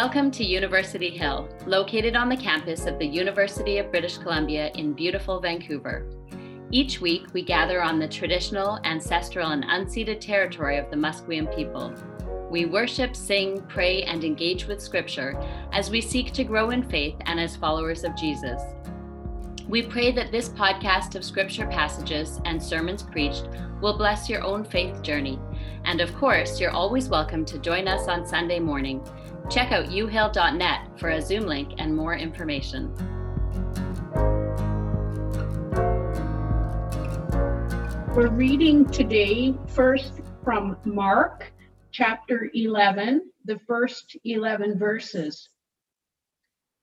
Welcome to University Hill, located on the campus of the University of British Columbia in beautiful Vancouver. Each week, we gather on the traditional, ancestral, and unceded territory of the Musqueam people. We worship, sing, pray, and engage with Scripture as we seek to grow in faith and as followers of Jesus. We pray that this podcast of Scripture passages and sermons preached will bless your own faith journey. And of course, you're always welcome to join us on Sunday morning Check out uhill.net for a Zoom link and more information. We're reading today first from Mark chapter 11, the first 11 verses.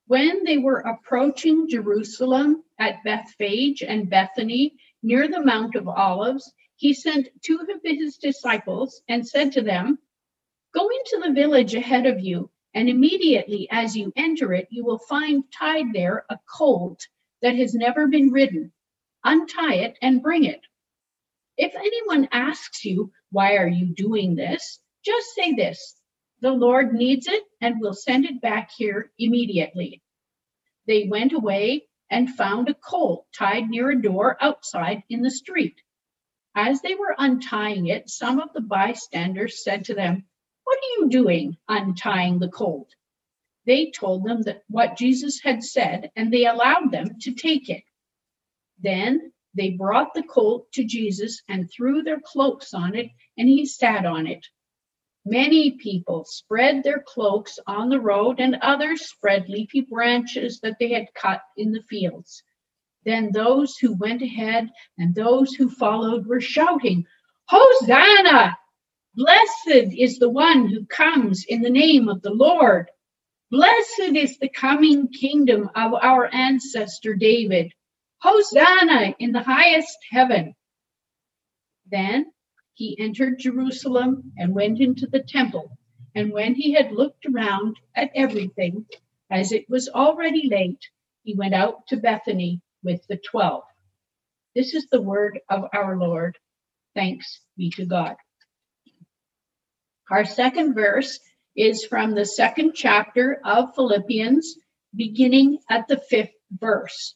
When they were approaching Jerusalem at Bethphage and Bethany near the Mount of Olives, he sent two of his disciples and said to them, Go into the village ahead of you and immediately as you enter it, you will find tied there a colt that has never been ridden. Untie it and bring it. If anyone asks you, Why are you doing this? just say this The Lord needs it and will send it back here immediately. They went away and found a colt tied near a door outside in the street. As they were untying it, some of the bystanders said to them, what are you doing untying the colt? They told them that what Jesus had said, and they allowed them to take it. Then they brought the colt to Jesus and threw their cloaks on it, and he sat on it. Many people spread their cloaks on the road, and others spread leafy branches that they had cut in the fields. Then those who went ahead and those who followed were shouting, Hosanna! Blessed is the one who comes in the name of the Lord. Blessed is the coming kingdom of our ancestor David. Hosanna in the highest heaven. Then he entered Jerusalem and went into the temple. And when he had looked around at everything, as it was already late, he went out to Bethany with the twelve. This is the word of our Lord. Thanks be to God. Our second verse is from the second chapter of Philippians, beginning at the fifth verse.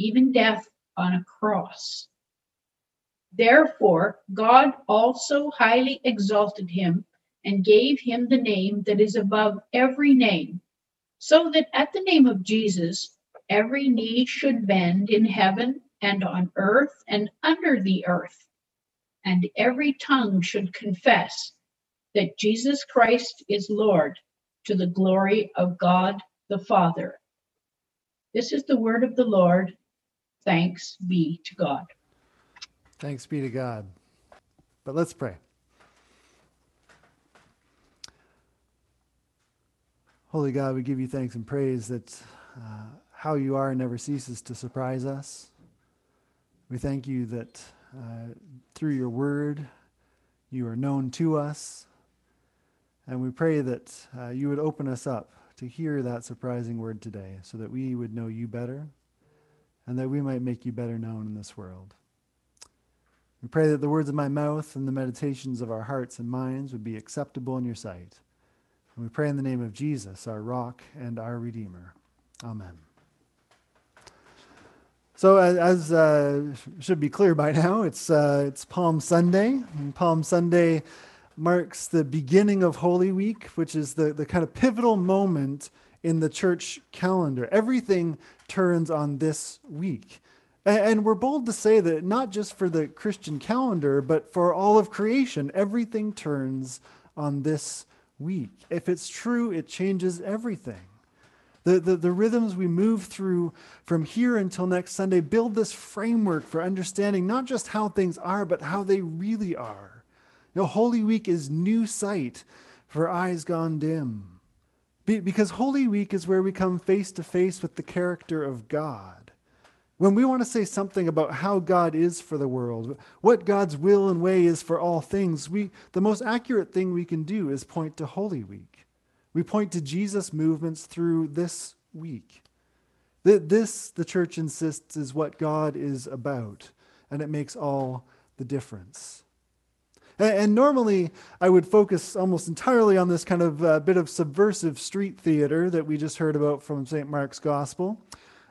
even death on a cross. Therefore, God also highly exalted him and gave him the name that is above every name, so that at the name of Jesus, every knee should bend in heaven and on earth and under the earth, and every tongue should confess that Jesus Christ is Lord to the glory of God the Father. This is the word of the Lord. Thanks be to God. Thanks be to God. But let's pray. Holy God, we give you thanks and praise that uh, how you are never ceases to surprise us. We thank you that uh, through your word you are known to us. And we pray that uh, you would open us up to hear that surprising word today so that we would know you better and that we might make you better known in this world. We pray that the words of my mouth and the meditations of our hearts and minds would be acceptable in your sight. And we pray in the name of Jesus, our rock and our Redeemer. Amen. So, as uh, should be clear by now, it's uh, it's Palm Sunday. And Palm Sunday marks the beginning of Holy Week, which is the, the kind of pivotal moment in the church calendar. Everything turns on this week. And we're bold to say that not just for the Christian calendar, but for all of creation, everything turns on this week. If it's true, it changes everything. The, the, the rhythms we move through from here until next Sunday build this framework for understanding not just how things are, but how they really are. You know, Holy Week is new sight for eyes gone dim. Be- because Holy Week is where we come face to face with the character of God. When we want to say something about how God is for the world, what God's will and way is for all things, we, the most accurate thing we can do is point to Holy Week. We point to Jesus' movements through this week. This, the church insists, is what God is about, and it makes all the difference. And normally, I would focus almost entirely on this kind of uh, bit of subversive street theater that we just heard about from St. Mark's Gospel,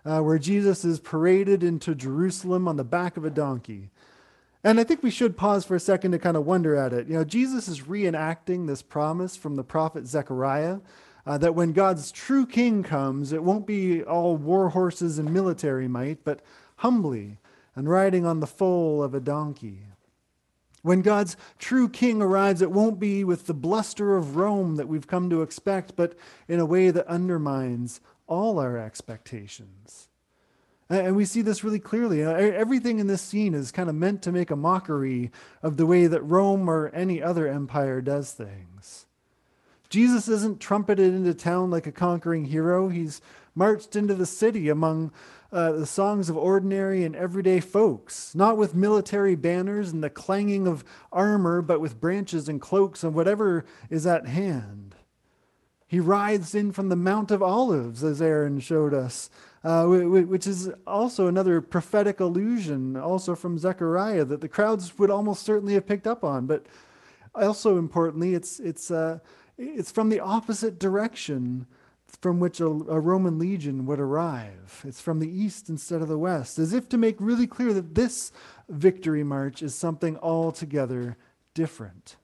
uh, where Jesus is paraded into Jerusalem on the back of a donkey. And I think we should pause for a second to kind of wonder at it. You know, Jesus is reenacting this promise from the prophet Zechariah uh, that when God's true king comes, it won't be all war horses and military might, but humbly and riding on the foal of a donkey. When God's true king arrives, it won't be with the bluster of Rome that we've come to expect, but in a way that undermines all our expectations. And we see this really clearly. Uh, everything in this scene is kind of meant to make a mockery of the way that Rome or any other empire does things. Jesus isn't trumpeted into town like a conquering hero. He's marched into the city among uh, the songs of ordinary and everyday folks, not with military banners and the clanging of armor, but with branches and cloaks and whatever is at hand. He rides in from the Mount of Olives, as Aaron showed us, uh, which is also another prophetic allusion, also from Zechariah, that the crowds would almost certainly have picked up on. But also importantly, it's, it's, uh, it's from the opposite direction from which a, a, Roman legion would arrive. It's from the east instead of the west, as if to make really clear that this victory march is something altogether different.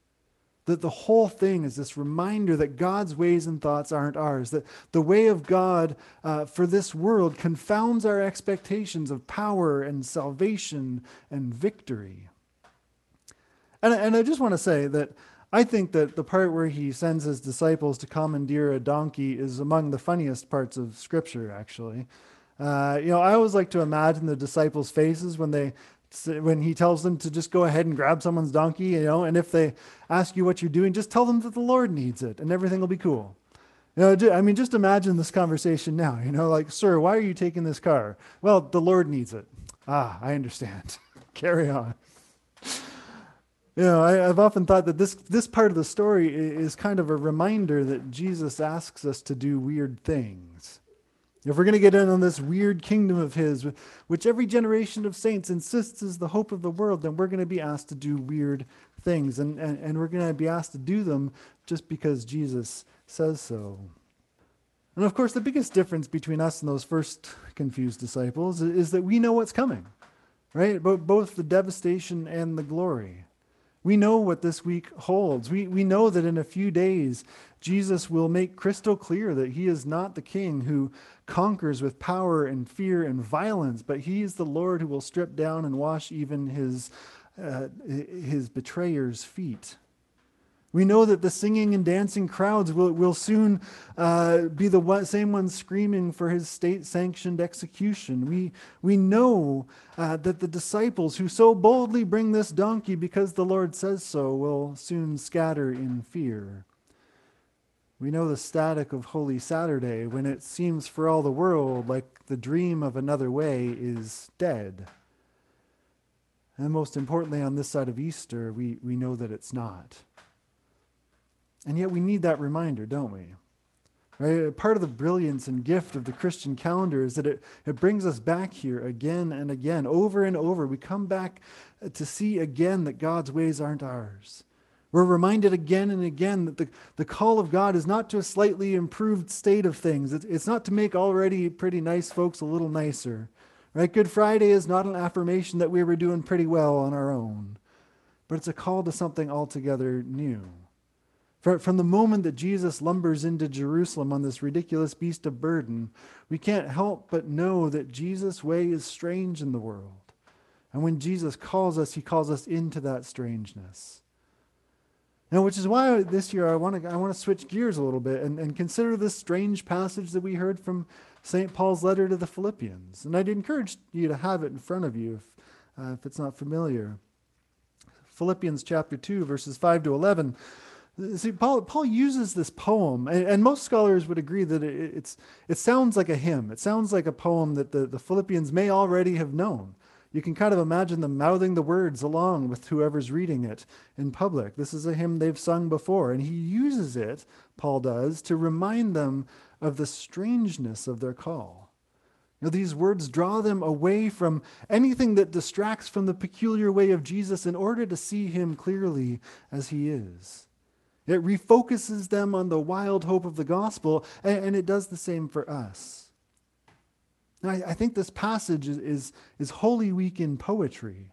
That the whole thing is this reminder that God's ways and thoughts aren't ours, that the way of God uh, for this world confounds our expectations of power and salvation and victory. And, and I just want to say that I think that the part where he sends his disciples to commandeer a donkey is among the funniest parts of Scripture, actually. Uh, you know, I always like to imagine the disciples' faces when they when he tells them to just go ahead and grab someone's donkey, you know, and if they ask you what you're doing, just tell them that the Lord needs it and everything will be cool. You know, I mean, just imagine this conversation now. You know, like, sir, why are you taking this car? Well, the Lord needs it. Ah, I understand. Carry on. You know, I, have often thought that this, this part of the story is kind of a reminder that Jesus asks us to do weird things. If we're going to get in on this weird kingdom of His, which every generation of saints insists is the hope of the world, then we're going to be asked to do weird things. And, and, and we're going to be asked to do them just because Jesus says so. And of course, the biggest difference between us and those first confused disciples is that we know what's coming, right? Both the devastation and the glory. We know what this week holds. We, we know that in a few days, Jesus will make crystal clear that he is not the king who conquers with power and fear and violence, but he is the Lord who will strip down and wash even his, uh, his betrayer's feet. We know that the singing and dancing crowds will, will soon uh, be the same ones screaming for his state sanctioned execution. We, we know uh, that the disciples who so boldly bring this donkey because the Lord says so will soon scatter in fear. We know the static of Holy Saturday when it seems for all the world like the dream of another way is dead. And most importantly, on this side of Easter, we, we know that it's not. And yet we need that reminder, don't we? Right? Part of the brilliance and gift of the Christian calendar is that it, it brings us back here again and again, over and over. We come back to see again that God's ways aren't ours. We're reminded again and again that the, the call of God is not to a slightly improved state of things. It's, it's not to make already pretty nice folks a little nicer. Right? Good Friday is not an affirmation that we were doing pretty well on our own, but it's a call to something altogether new. From the moment that Jesus lumbers into Jerusalem on this ridiculous beast of burden, we can't help but know that Jesus' way is strange in the world. And when Jesus calls us, he calls us into that strangeness. Now, which is why this year I want to, I want to switch gears a little bit and, and consider this strange passage that we heard from St. Paul's letter to the Philippians. And I'd encourage you to have it in front of you if, uh, if it's not familiar. Philippians chapter 2, verses 5 to 11 See, Paul, Paul uses this poem, and, most scholars would agree that it, it's, it sounds like a hymn. It sounds like a poem that the, the Philippians may already have known. You can kind of imagine them mouthing the words along with whoever's reading it in public. This is a hymn they've sung before, and he uses it, Paul does, to remind them of the strangeness of their call. You know, these words draw them away from anything that distracts from the peculiar way of Jesus in order to see him clearly as he is. It refocuses them on the wild hope of the gospel, and, and it does the same for us. I, I, think this passage is, is, is Holy Week in poetry.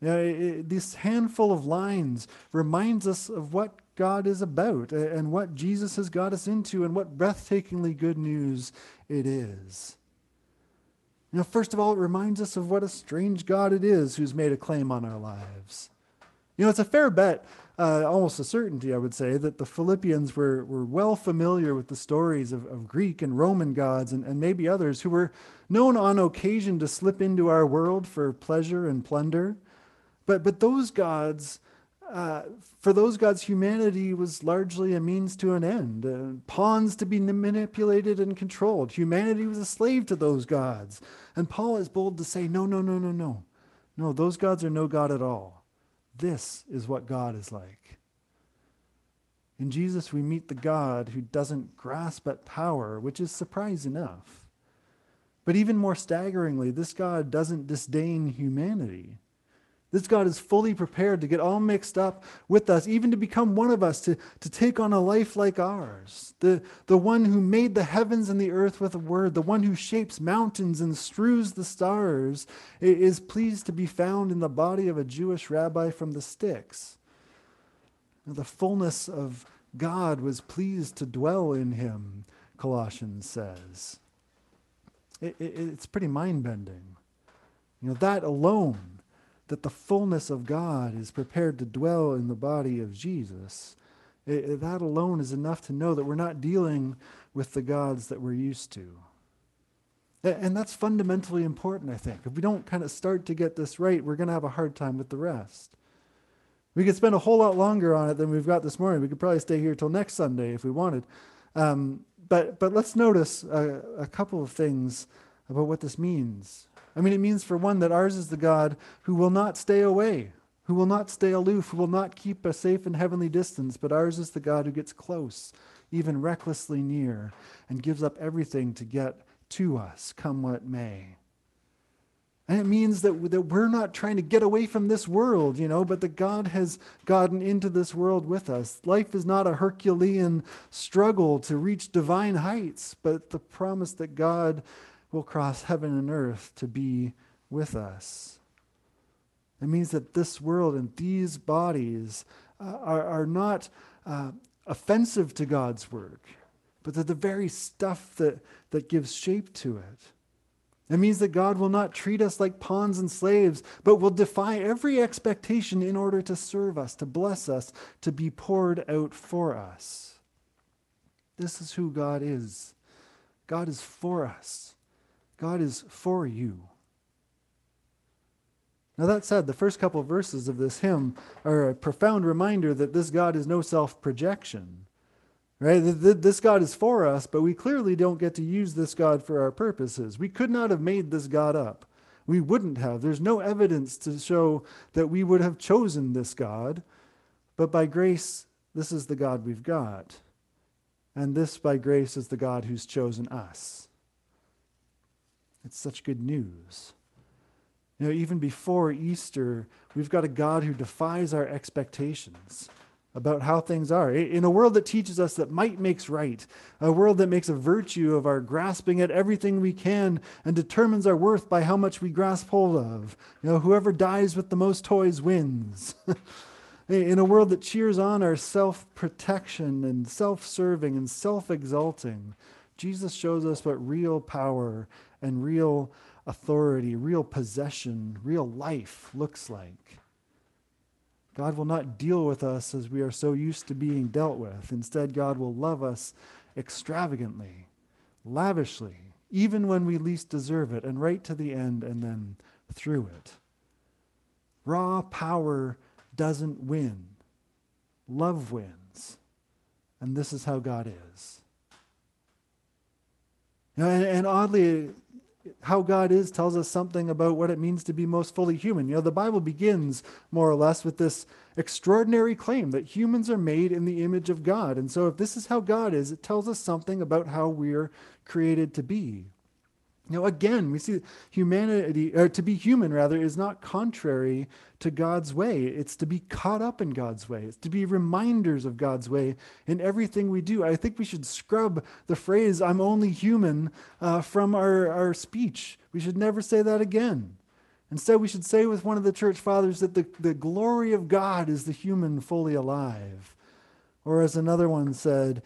You know, it, it, this handful of lines reminds us of what God is about and what Jesus has got us into and what breathtakingly good news it is. You know, first of all, it reminds us of what a strange God it is who's made a claim on our lives. You know, it's a fair bet uh, almost a certainty, I would say, that the Philippians were, were well familiar with the stories of, of Greek and Roman gods and, and maybe others who were known on occasion to slip into our world for pleasure and plunder. But, but those gods, uh, for those gods, humanity was largely a means to an end, uh, pawns to be manipulated and controlled. Humanity was a slave to those gods. And Paul is bold to say, no, no, no, no, no. No, those gods are no God at all. This is what God is like. In Jesus, we meet the God who doesn't grasp at power, which is surprise enough. But even more staggeringly, this God doesn't disdain humanity. This God is fully prepared to get all mixed up with us, even to become one of us, to, to take on a life like ours. The, the one who made the heavens and the earth with a word, the one who shapes mountains and strews the stars, is pleased to be found in the body of a Jewish rabbi from the sticks. The fullness of God was pleased to dwell in him, Colossians says. It, it, it's pretty mind bending. You know, that alone that the fullness of God is prepared to dwell in the body of Jesus, it, that alone is enough to know that we're not dealing with the gods that we're used to. And that's fundamentally important, I think. If we don't kind of start to get this right, we're going to have a hard time with the rest. We could spend a whole lot longer on it than we've got this morning. We could probably stay here till next Sunday if we wanted. Um, but, but let's notice a, a couple of things about what this means I mean, it means, for one, that ours is the God who will not stay away, who will not stay aloof, who will not keep a safe and heavenly distance, but ours is the God who gets close, even recklessly near, and gives up everything to get to us, come what may. And it means that, that we're not trying to get away from this world, you know, but that God has gotten into this world with us. Life is not a Herculean struggle to reach divine heights, but the promise that God will cross heaven and earth to be with us. It means that this world and these bodies uh, are, are not uh, offensive to God's work, but they're the very stuff that, that gives shape to it. It means that God will not treat us like pawns and slaves, but will defy every expectation in order to serve us, to bless us, to be poured out for us. This is who God is. God is for us. God is for you. Now, that said, the first couple of verses of this hymn are a profound reminder that this God is no self projection. Right? This God is for us, but we clearly don't get to use this God for our purposes. We could not have made this God up. We wouldn't have. There's no evidence to show that we would have chosen this God. But by grace, this is the God we've got. And this, by grace, is the God who's chosen us. It's such good news. You know, even before Easter, we've got a God who defies our expectations about how things are. In a world that teaches us that might makes right, a world that makes a virtue of our grasping at everything we can and determines our worth by how much we grasp hold of. You know, whoever dies with the most toys wins. in a world that cheers on our self protection and self serving and self exalting, Jesus shows us what real power and real authority, real possession, real life looks like. God will not deal with us as we are so used to being dealt with. Instead, God will love us extravagantly, lavishly, even when we least deserve it, and right to the end, and then through it. Raw power doesn't win. love wins. And this is how God is. And, and oddly, how God is tells us something about what it means to be most fully human. You know, the Bible begins more or less with this extraordinary claim that humans are made in the image of God. And so, if this is how God is, it tells us something about how we're created to be. Know, again, we see humanity, or to be human rather, is not contrary to God's way. It's to be caught up in God's way. It's to be reminders of God's way in everything we do. I think we should scrub the phrase, I'm only human, uh, from our, our speech. We should never say that again. Instead, we should say with one of the church fathers that the, the glory of God is the human fully alive. Or as another one said,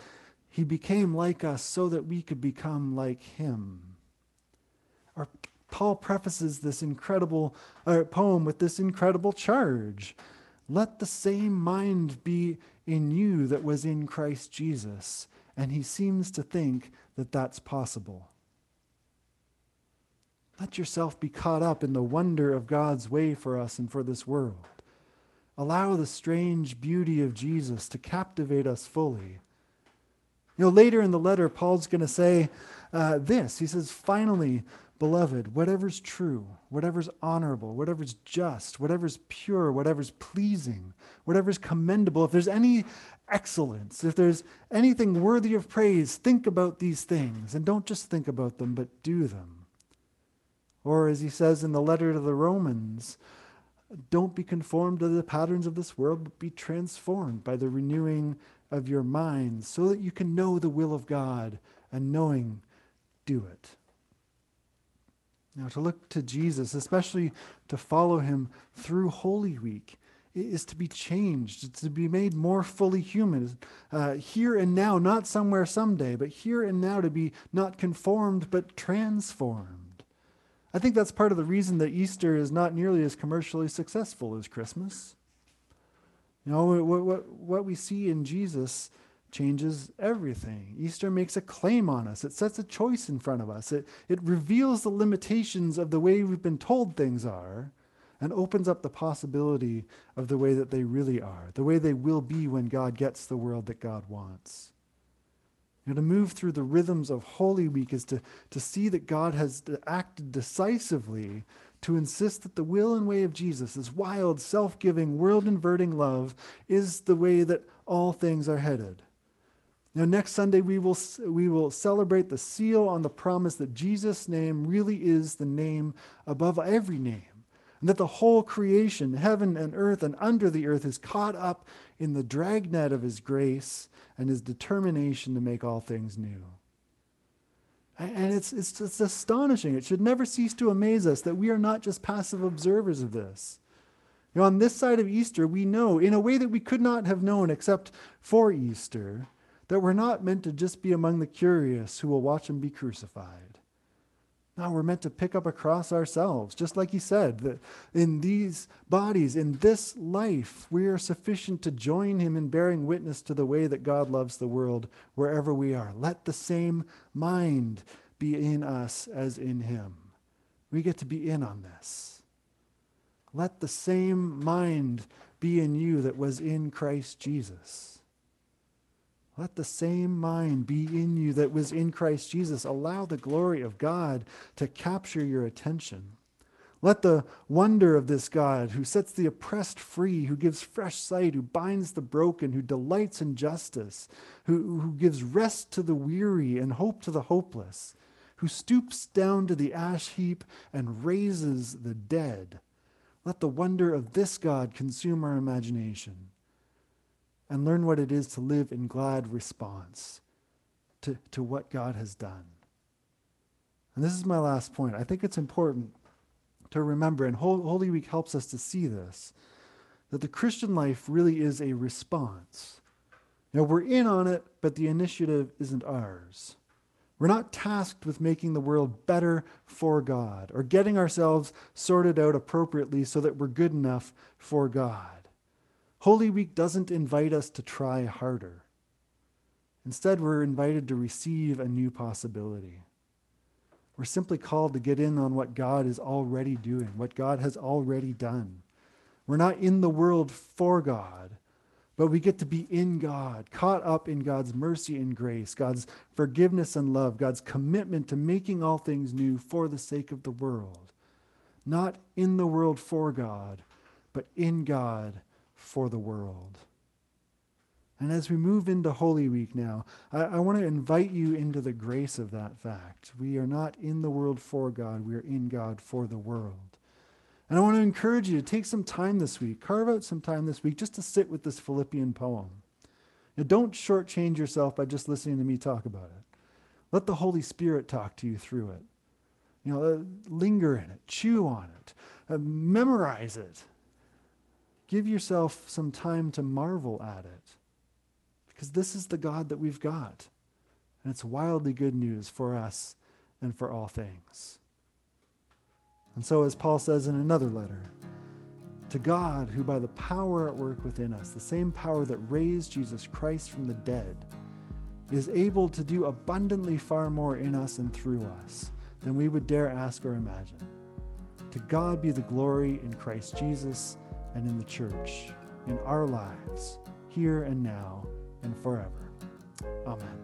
he became like us so that we could become like him. Paul prefaces this incredible uh, poem with this incredible charge. Let the same mind be in you that was in Christ Jesus. And he seems to think that that's possible. Let yourself be caught up in the wonder of God's way for us and for this world. Allow the strange beauty of Jesus to captivate us fully. You know, later in the letter, Paul's going to say uh, this. He says, Finally, beloved, whatever's true, whatever's honorable, whatever's just, whatever's pure, whatever's pleasing, whatever's commendable, if there's any excellence, if there's anything worthy of praise, think about these things. And don't just think about them, but do them. Or as he says in the letter to the Romans, don't be conformed to the patterns of this world, but be transformed by the renewing of your minds so that you can know the will of God and knowing, do it. Now, to look to Jesus, especially to follow him through Holy Week, is to be changed, it's to be made more fully human. Uh, here and now, not somewhere someday, but here and now to be not conformed, but transformed. I think that's part of the reason that Easter is not nearly as commercially successful as Christmas. You know, what, what, what we see in Jesus changes everything. Easter makes a claim on us, it sets a choice in front of us, it, it reveals the limitations of the way we've been told things are. And opens up the possibility of the way that they really are, the way they will be when God gets the world that God wants. You know, to move through the rhythms of Holy Week is to, to see that God has acted decisively to insist that the will and way of Jesus, this wild, self giving, world inverting love, is the way that all things are headed. Now, next Sunday, we will, we will celebrate the seal on the promise that Jesus' name really is the name above every name, and that the whole creation, heaven and earth and under the earth, is caught up in the dragnet of his grace and his determination to make all things new. And it's, it's, astonishing. It should never cease to amaze us that we are not just passive observers of this. You know, on this side of Easter, we know, in a way that we could not have known except for Easter, that we're not meant to just be among the curious who will watch him be crucified. No, we're meant to pick up a cross ourselves, just like he said, that in these bodies, in this life, we are sufficient to join him in bearing witness to the way that God loves the world wherever we are. Let the same mind be in us as in him. We get to be in on this. Let the same mind be in you that was in Christ Jesus. Let the same mind be in you that was in Christ Jesus. Allow the glory of God to capture your attention. Let the wonder of this God who sets the oppressed free, who gives fresh sight, who binds the broken, who delights in justice, who, who gives rest to the weary and hope to the hopeless, who stoops down to the ash heap and raises the dead. Let the wonder of this God consume our imagination and learn what it is to live in glad response to, to what God has done. And this is my last point. I think it's important to remember, and Holy Week helps us to see this, that the Christian life really is a response. You know, we're in on it, but the initiative isn't ours. We're not tasked with making the world better for God or getting ourselves sorted out appropriately so that we're good enough for God. Holy Week doesn't invite us to try harder. Instead, we're invited to receive a new possibility. We're simply called to get in on what God is already doing, what God has already done. We're not in the world for God, but we get to be in God, caught up in God's mercy and grace, God's forgiveness and love, God's commitment to making all things new for the sake of the world. Not in the world for God, but in God for the world. And as we move into Holy Week now, I, I want to invite you into the grace of that fact. We are not in the world for God, we are in God for the world. And I want to encourage you to take some time this week, carve out some time this week just to sit with this Philippian poem. And don't shortchange yourself by just listening to me talk about it. Let the Holy Spirit talk to you through it. You know, uh, linger in it, chew on it, uh, memorize it. Give yourself some time to marvel at it. Because this is the God that we've got. And it's wildly good news for us and for all things. And so, as Paul says in another letter, to God, who by the power at work within us, the same power that raised Jesus Christ from the dead, is able to do abundantly far more in us and through us than we would dare ask or imagine. To God be the glory in Christ Jesus and in the church, in our lives, here and now, and forever. Amen.